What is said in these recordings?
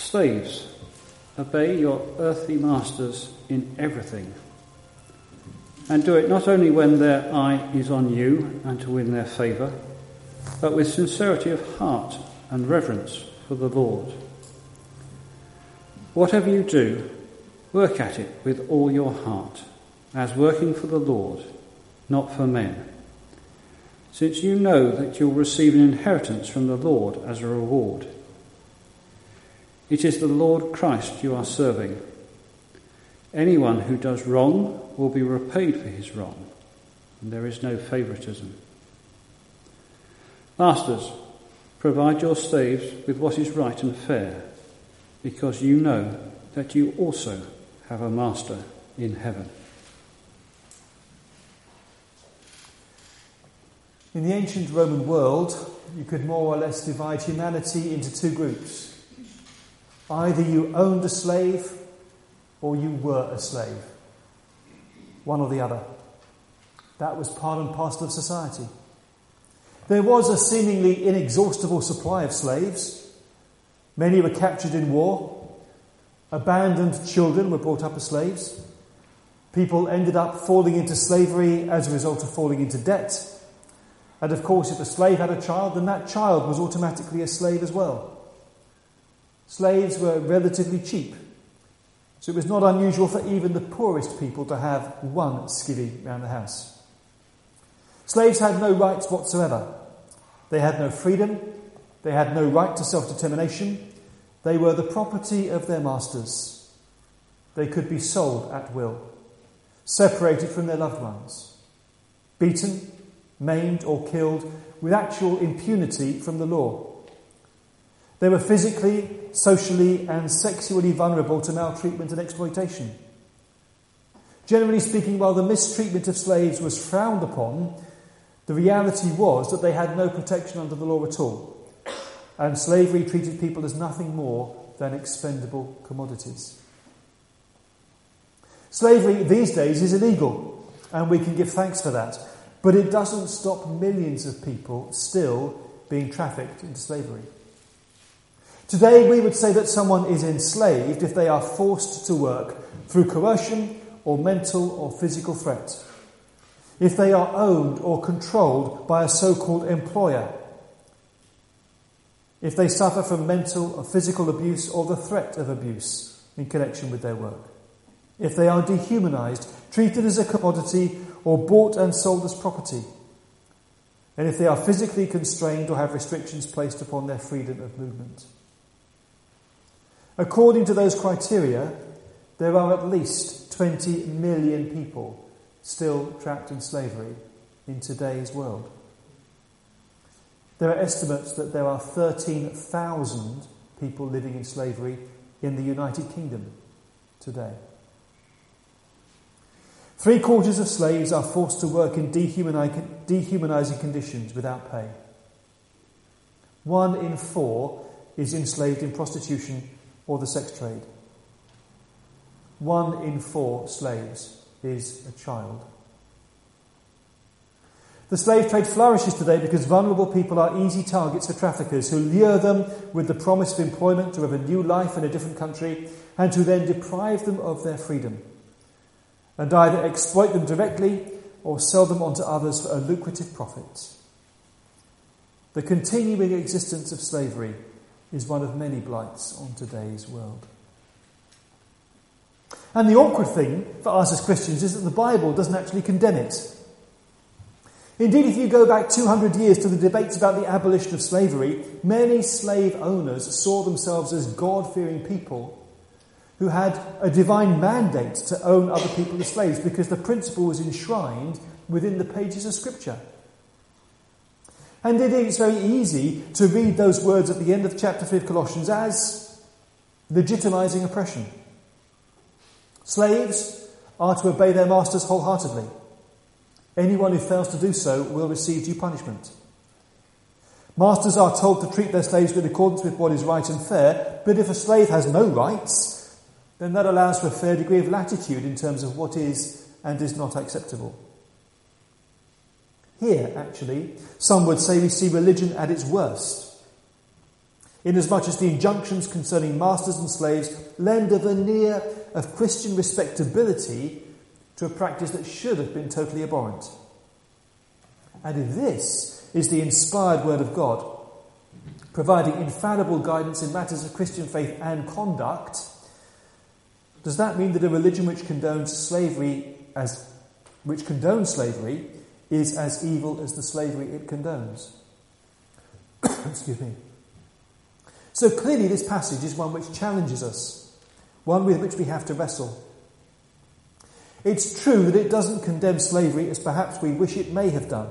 Slaves, obey your earthly masters in everything. And do it not only when their eye is on you and to win their favour, but with sincerity of heart and reverence for the Lord. Whatever you do, work at it with all your heart, as working for the Lord, not for men, since you know that you'll receive an inheritance from the Lord as a reward. It is the Lord Christ you are serving. Anyone who does wrong will be repaid for his wrong, and there is no favouritism. Masters, provide your slaves with what is right and fair, because you know that you also have a master in heaven. In the ancient Roman world, you could more or less divide humanity into two groups. Either you owned a slave or you were a slave. One or the other. That was part and parcel of society. There was a seemingly inexhaustible supply of slaves. Many were captured in war. Abandoned children were brought up as slaves. People ended up falling into slavery as a result of falling into debt. And of course, if a slave had a child, then that child was automatically a slave as well. Slaves were relatively cheap, so it was not unusual for even the poorest people to have one skivvy round the house. Slaves had no rights whatsoever. They had no freedom, they had no right to self determination, they were the property of their masters. They could be sold at will, separated from their loved ones, beaten, maimed, or killed with actual impunity from the law. They were physically, socially, and sexually vulnerable to maltreatment and exploitation. Generally speaking, while the mistreatment of slaves was frowned upon, the reality was that they had no protection under the law at all, and slavery treated people as nothing more than expendable commodities. Slavery these days is illegal, and we can give thanks for that, but it doesn't stop millions of people still being trafficked into slavery. Today, we would say that someone is enslaved if they are forced to work through coercion or mental or physical threat, if they are owned or controlled by a so called employer, if they suffer from mental or physical abuse or the threat of abuse in connection with their work, if they are dehumanized, treated as a commodity, or bought and sold as property, and if they are physically constrained or have restrictions placed upon their freedom of movement. According to those criteria, there are at least 20 million people still trapped in slavery in today's world. There are estimates that there are 13,000 people living in slavery in the United Kingdom today. Three quarters of slaves are forced to work in dehumanizing conditions without pay. One in four is enslaved in prostitution or the sex trade. One in four slaves is a child. The slave trade flourishes today because vulnerable people are easy targets for traffickers who lure them with the promise of employment or of a new life in a different country and who then deprive them of their freedom and either exploit them directly or sell them on to others for a lucrative profit. The continuing existence of slavery is one of many blights on today's world. And the awkward thing for us as Christians is that the Bible doesn't actually condemn it. Indeed, if you go back 200 years to the debates about the abolition of slavery, many slave owners saw themselves as God fearing people who had a divine mandate to own other people as slaves because the principle was enshrined within the pages of Scripture. And indeed, it's very easy to read those words at the end of chapter 5 of Colossians as legitimizing oppression. Slaves are to obey their masters wholeheartedly. Anyone who fails to do so will receive due punishment. Masters are told to treat their slaves in accordance with what is right and fair, but if a slave has no rights, then that allows for a fair degree of latitude in terms of what is and is not acceptable. Here, actually, some would say we see religion at its worst. inasmuch as the injunctions concerning masters and slaves lend a veneer of Christian respectability to a practice that should have been totally abhorrent. And if this is the inspired word of God, providing infallible guidance in matters of Christian faith and conduct, does that mean that a religion which condones slavery as which condones slavery is as evil as the slavery it condones? Excuse me. So clearly, this passage is one which challenges us, one with which we have to wrestle. It's true that it doesn't condemn slavery as perhaps we wish it may have done.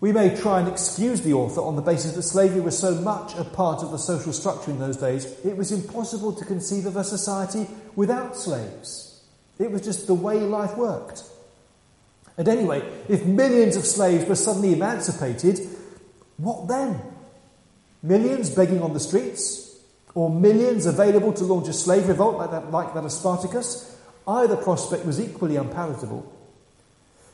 We may try and excuse the author on the basis that slavery was so much a part of the social structure in those days, it was impossible to conceive of a society without slaves. It was just the way life worked. And anyway, if millions of slaves were suddenly emancipated, what then? Millions begging on the streets? Or millions available to launch a slave revolt like that, like that of Spartacus? Either prospect was equally unpalatable.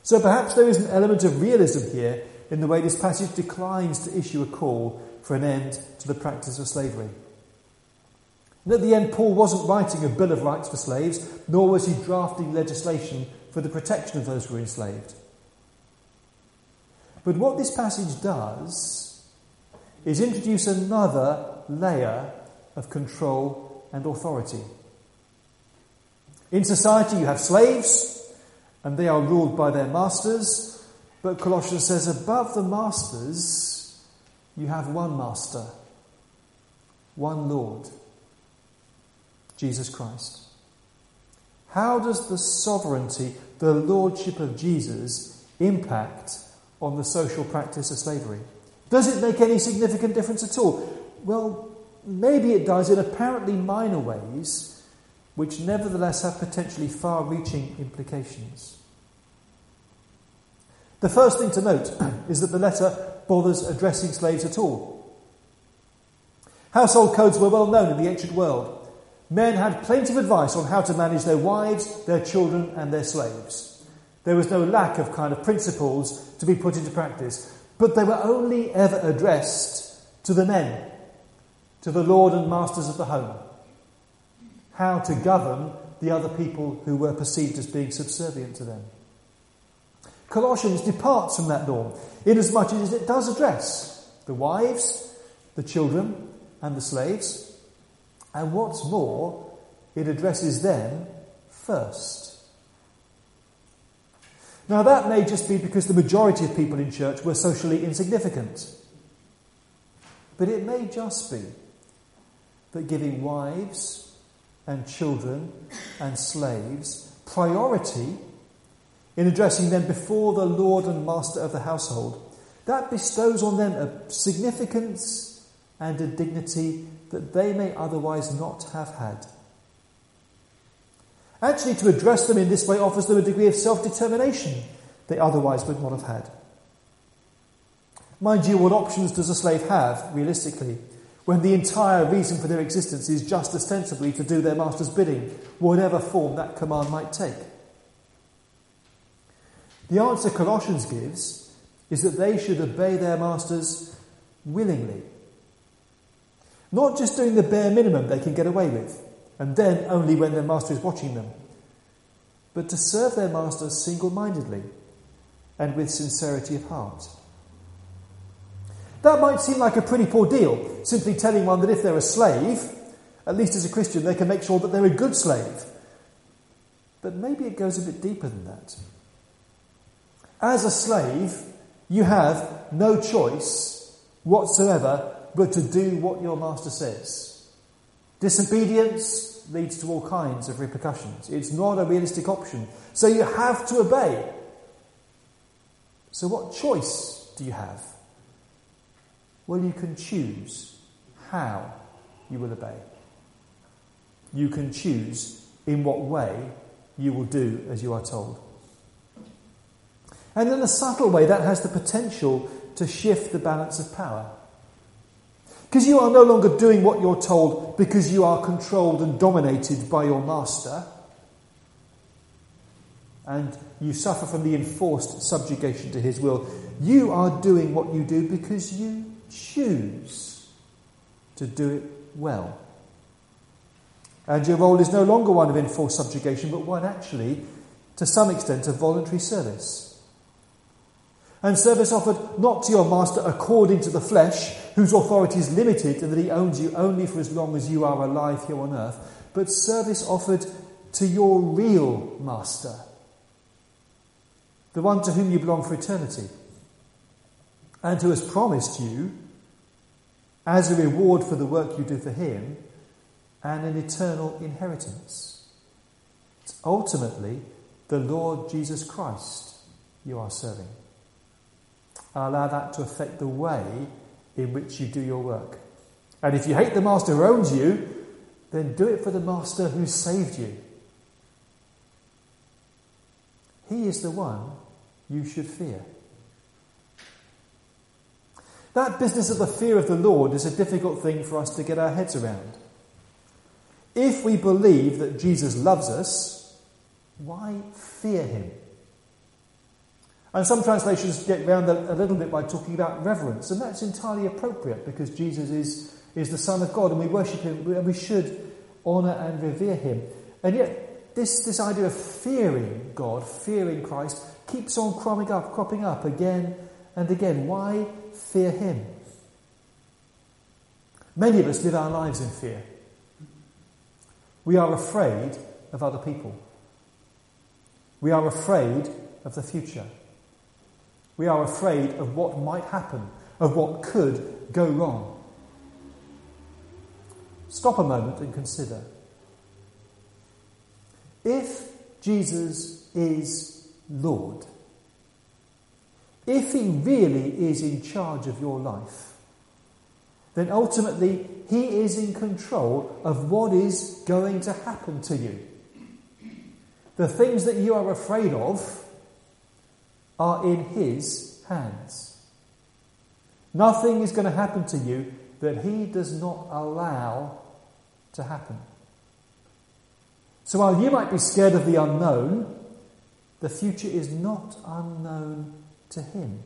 So perhaps there is an element of realism here in the way this passage declines to issue a call for an end to the practice of slavery. And at the end, Paul wasn't writing a Bill of Rights for slaves, nor was he drafting legislation for the protection of those who were enslaved. But what this passage does is introduce another layer of control and authority. In society, you have slaves, and they are ruled by their masters, but Colossians says, above the masters, you have one master, one Lord, Jesus Christ. How does the sovereignty, the lordship of Jesus, impact on the social practice of slavery? Does it make any significant difference at all? Well, maybe it does in apparently minor ways, which nevertheless have potentially far reaching implications. The first thing to note is that the letter bothers addressing slaves at all. Household codes were well known in the ancient world. Men had plenty of advice on how to manage their wives, their children, and their slaves. There was no lack of kind of principles to be put into practice, but they were only ever addressed to the men, to the lord and masters of the home. How to govern the other people who were perceived as being subservient to them. Colossians departs from that norm, inasmuch as it does address the wives, the children, and the slaves. And what's more, it addresses them first. Now, that may just be because the majority of people in church were socially insignificant. But it may just be that giving wives and children and slaves priority in addressing them before the Lord and Master of the household, that bestows on them a significance and a dignity that they may otherwise not have had. Actually, to address them in this way offers them a degree of self determination they otherwise would not have had. Mind you, what options does a slave have, realistically, when the entire reason for their existence is just ostensibly to do their master's bidding, whatever form that command might take? The answer Colossians gives is that they should obey their masters willingly. Not just doing the bare minimum they can get away with, and then only when their master is watching them, but to serve their master single mindedly and with sincerity of heart. That might seem like a pretty poor deal, simply telling one that if they're a slave, at least as a Christian, they can make sure that they're a good slave. But maybe it goes a bit deeper than that. As a slave, you have no choice whatsoever but to do what your master says. Disobedience leads to all kinds of repercussions. It's not a realistic option. So you have to obey. So, what choice do you have? Well, you can choose how you will obey. You can choose in what way you will do as you are told. And in a subtle way, that has the potential to shift the balance of power. Because you are no longer doing what you're told because you are controlled and dominated by your master. And you suffer from the enforced subjugation to his will. You are doing what you do because you choose to do it well. And your role is no longer one of enforced subjugation, but one actually, to some extent, of voluntary service. And service offered not to your master according to the flesh, whose authority is limited and that he owns you only for as long as you are alive here on earth, but service offered to your real master, the one to whom you belong for eternity, and who has promised you, as a reward for the work you do for him, and an eternal inheritance. It's ultimately the Lord Jesus Christ you are serving. Allow that to affect the way in which you do your work. And if you hate the master who owns you, then do it for the master who saved you. He is the one you should fear. That business of the fear of the Lord is a difficult thing for us to get our heads around. If we believe that Jesus loves us, why fear him? And some translations get around a, a little bit by talking about reverence, and that's entirely appropriate because Jesus is, is the Son of God and we worship him and we should honour and revere him. And yet, this, this idea of fearing God, fearing Christ, keeps on cropping up, cropping up again and again. Why fear him? Many of us live our lives in fear. We are afraid of other people. We are afraid of the future. We are afraid of what might happen, of what could go wrong. Stop a moment and consider. If Jesus is Lord, if He really is in charge of your life, then ultimately He is in control of what is going to happen to you. The things that you are afraid of are in His hands. Nothing is going to happen to you that He does not allow to happen. So while you might be scared of the unknown, the future is not unknown to Him.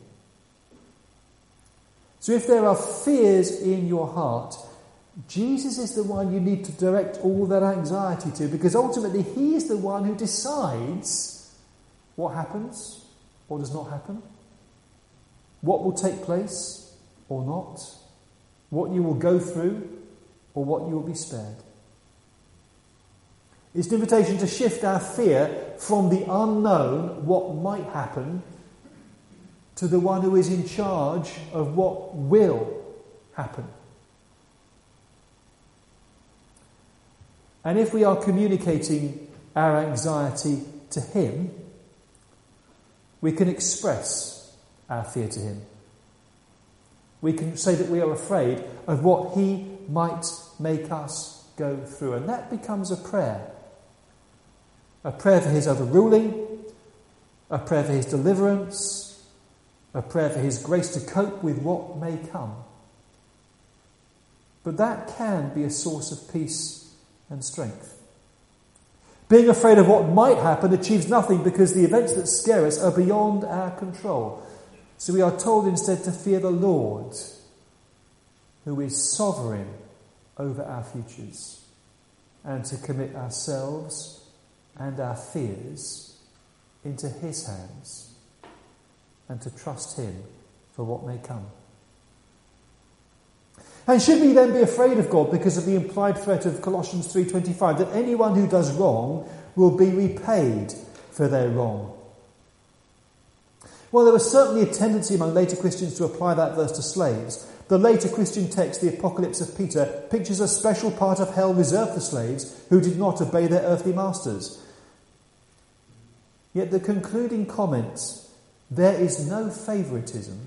So if there are fears in your heart, Jesus is the one you need to direct all that anxiety to because ultimately He is the one who decides what happens or does not happen, what will take place or not, what you will go through or what you will be spared. It's an invitation to shift our fear from the unknown, what might happen, to the one who is in charge of what will happen. And if we are communicating our anxiety to Him, we can express our fear to Him. We can say that we are afraid of what He might make us go through. And that becomes a prayer a prayer for His overruling, a prayer for His deliverance a prayer for His grace to cope with what may come. But that can be a source of peace and strength. Being afraid of what might happen achieves nothing because the events that scare us are beyond our control. So we are told instead to fear the Lord, who is sovereign over our futures, and to commit ourselves and our fears into His hands and to trust Him for what may come. And should we then be afraid of God because of the implied threat of Colossians 3:25 that anyone who does wrong will be repaid for their wrong? Well, there was certainly a tendency among later Christians to apply that verse to slaves. The later Christian text, the Apocalypse of Peter, pictures a special part of hell reserved for slaves who did not obey their earthly masters. Yet the concluding comments there is no favoritism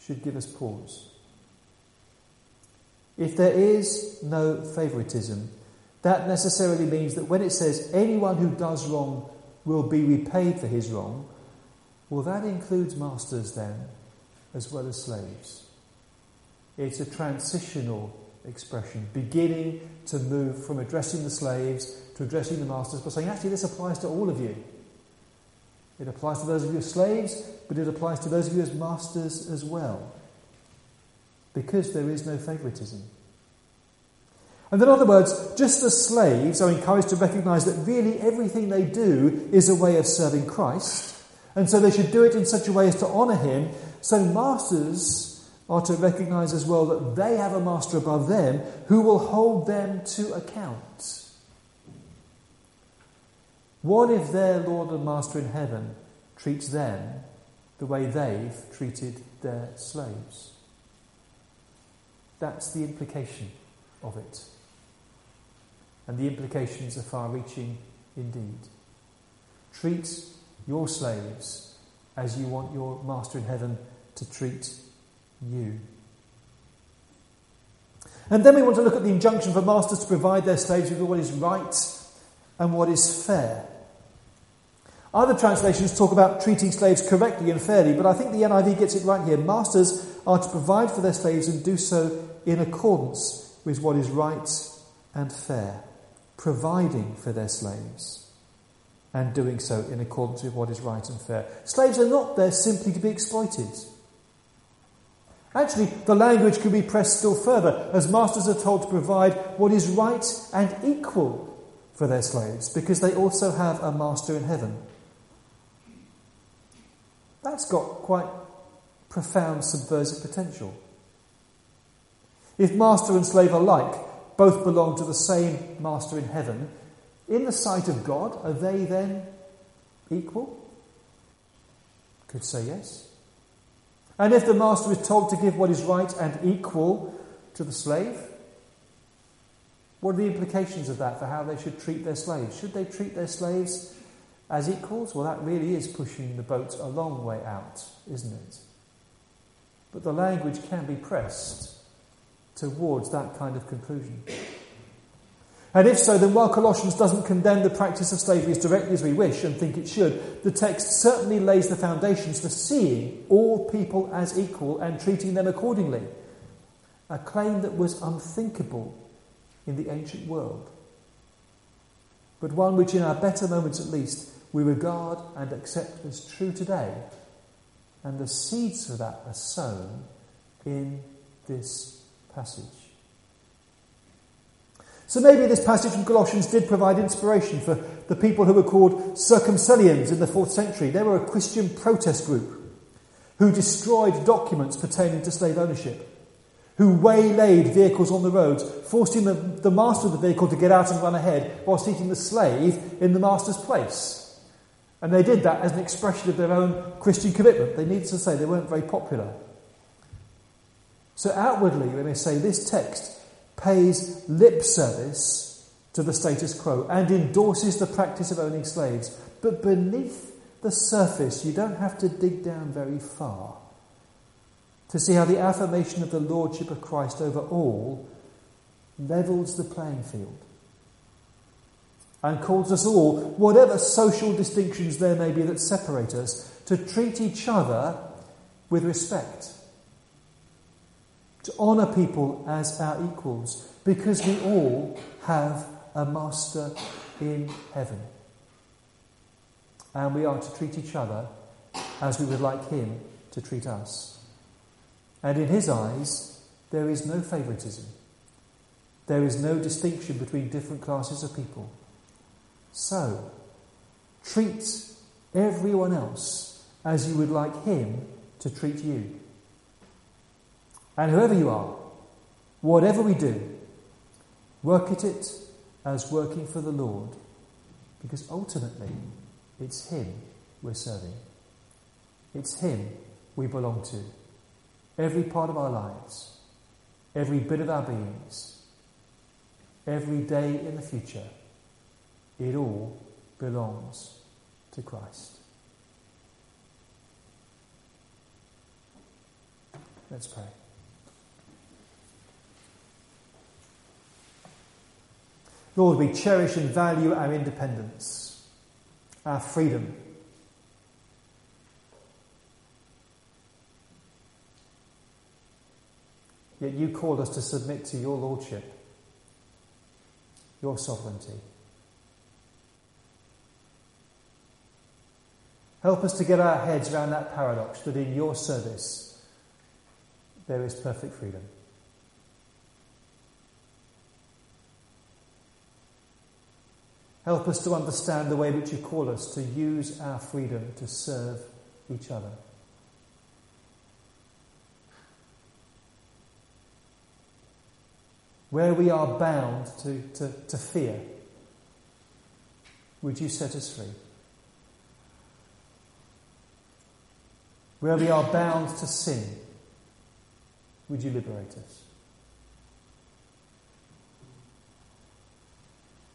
should give us pause. If there is no favoritism, that necessarily means that when it says anyone who does wrong will be repaid for his wrong, well, that includes masters then, as well as slaves. It's a transitional expression, beginning to move from addressing the slaves to addressing the masters, but saying, actually, this applies to all of you. It applies to those of you as slaves, but it applies to those of you as masters as well. Because there is no favouritism. And in other words, just as slaves are encouraged to recognise that really everything they do is a way of serving Christ, and so they should do it in such a way as to honour Him, so masters are to recognise as well that they have a master above them who will hold them to account. What if their Lord and Master in heaven treats them the way they've treated their slaves? That's the implication of it. And the implications are far reaching indeed. Treat your slaves as you want your Master in heaven to treat you. And then we want to look at the injunction for masters to provide their slaves with what is right and what is fair. Other translations talk about treating slaves correctly and fairly, but I think the NIV gets it right here. Masters are to provide for their slaves and do so in accordance with what is right and fair, providing for their slaves and doing so in accordance with what is right and fair. Slaves are not there simply to be exploited. Actually, the language can be pressed still further, as masters are told to provide what is right and equal for their slaves, because they also have a master in heaven. That's got quite profound subversive potential. If master and slave alike both belong to the same master in heaven, in the sight of God, are they then equal? Could say yes. And if the master is told to give what is right and equal to the slave, what are the implications of that for how they should treat their slaves? Should they treat their slaves as equals? Well, that really is pushing the boat a long way out, isn't it? But the language can be pressed towards that kind of conclusion. And if so, then while Colossians doesn't condemn the practice of slavery as directly as we wish and think it should, the text certainly lays the foundations for seeing all people as equal and treating them accordingly. A claim that was unthinkable in the ancient world, but one which, in our better moments at least, we regard and accept as true today, and the seeds for that are sown in this passage. So maybe this passage from Colossians did provide inspiration for the people who were called circumcellions in the fourth century. They were a Christian protest group who destroyed documents pertaining to slave ownership, who waylaid vehicles on the roads, forcing the, the master of the vehicle to get out and run ahead while seating the slave in the master's place. And they did that as an expression of their own Christian commitment. They needed to say they weren't very popular. So outwardly, we may say this text pays lip service to the status quo and endorses the practice of owning slaves. But beneath the surface, you don't have to dig down very far to see how the affirmation of the Lordship of Christ over all levels the playing field and calls us all, whatever social distinctions there may be that separate us, to treat each other with respect. To honour people as our equals, because we all have a master in heaven. And we are to treat each other as we would like him to treat us. And in his eyes, there is no favouritism. There is no distinction between different classes of people. So, treat everyone else as you would like him to treat you. And whoever you are, whatever we do, work at it as working for the Lord, because ultimately it's Him we're serving. It's Him we belong to. Every part of our lives, every bit of our beings, every day in the future it all belongs to Christ. Let's pray. Lord, we cherish and value our independence, our freedom. Yet you called us to submit to your lordship, your sovereignty. Help us to get our heads around that paradox that in your service, there is perfect freedom. Help us to understand the way which you call us to use our freedom to serve each other. Where we are bound to, to, to fear, would you set us free? Where we are bound to sin, would you liberate us?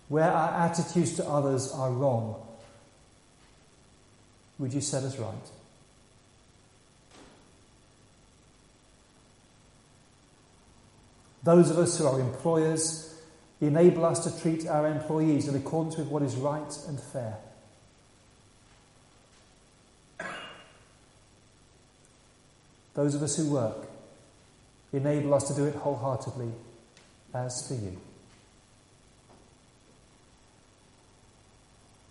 Where our attitudes to others are wrong, would you set us right? Those of us who are employers, enable us to treat our employees in accordance with what is right and fair. Those of us who work, enable us to do it wholeheartedly as for you.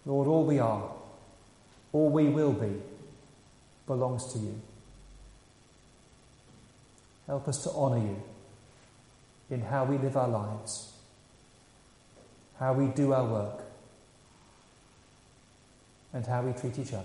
Lord, all we are, all we will be, belongs to you. Help us to honour you in how we live our lives, how we do our work, and how we treat each other.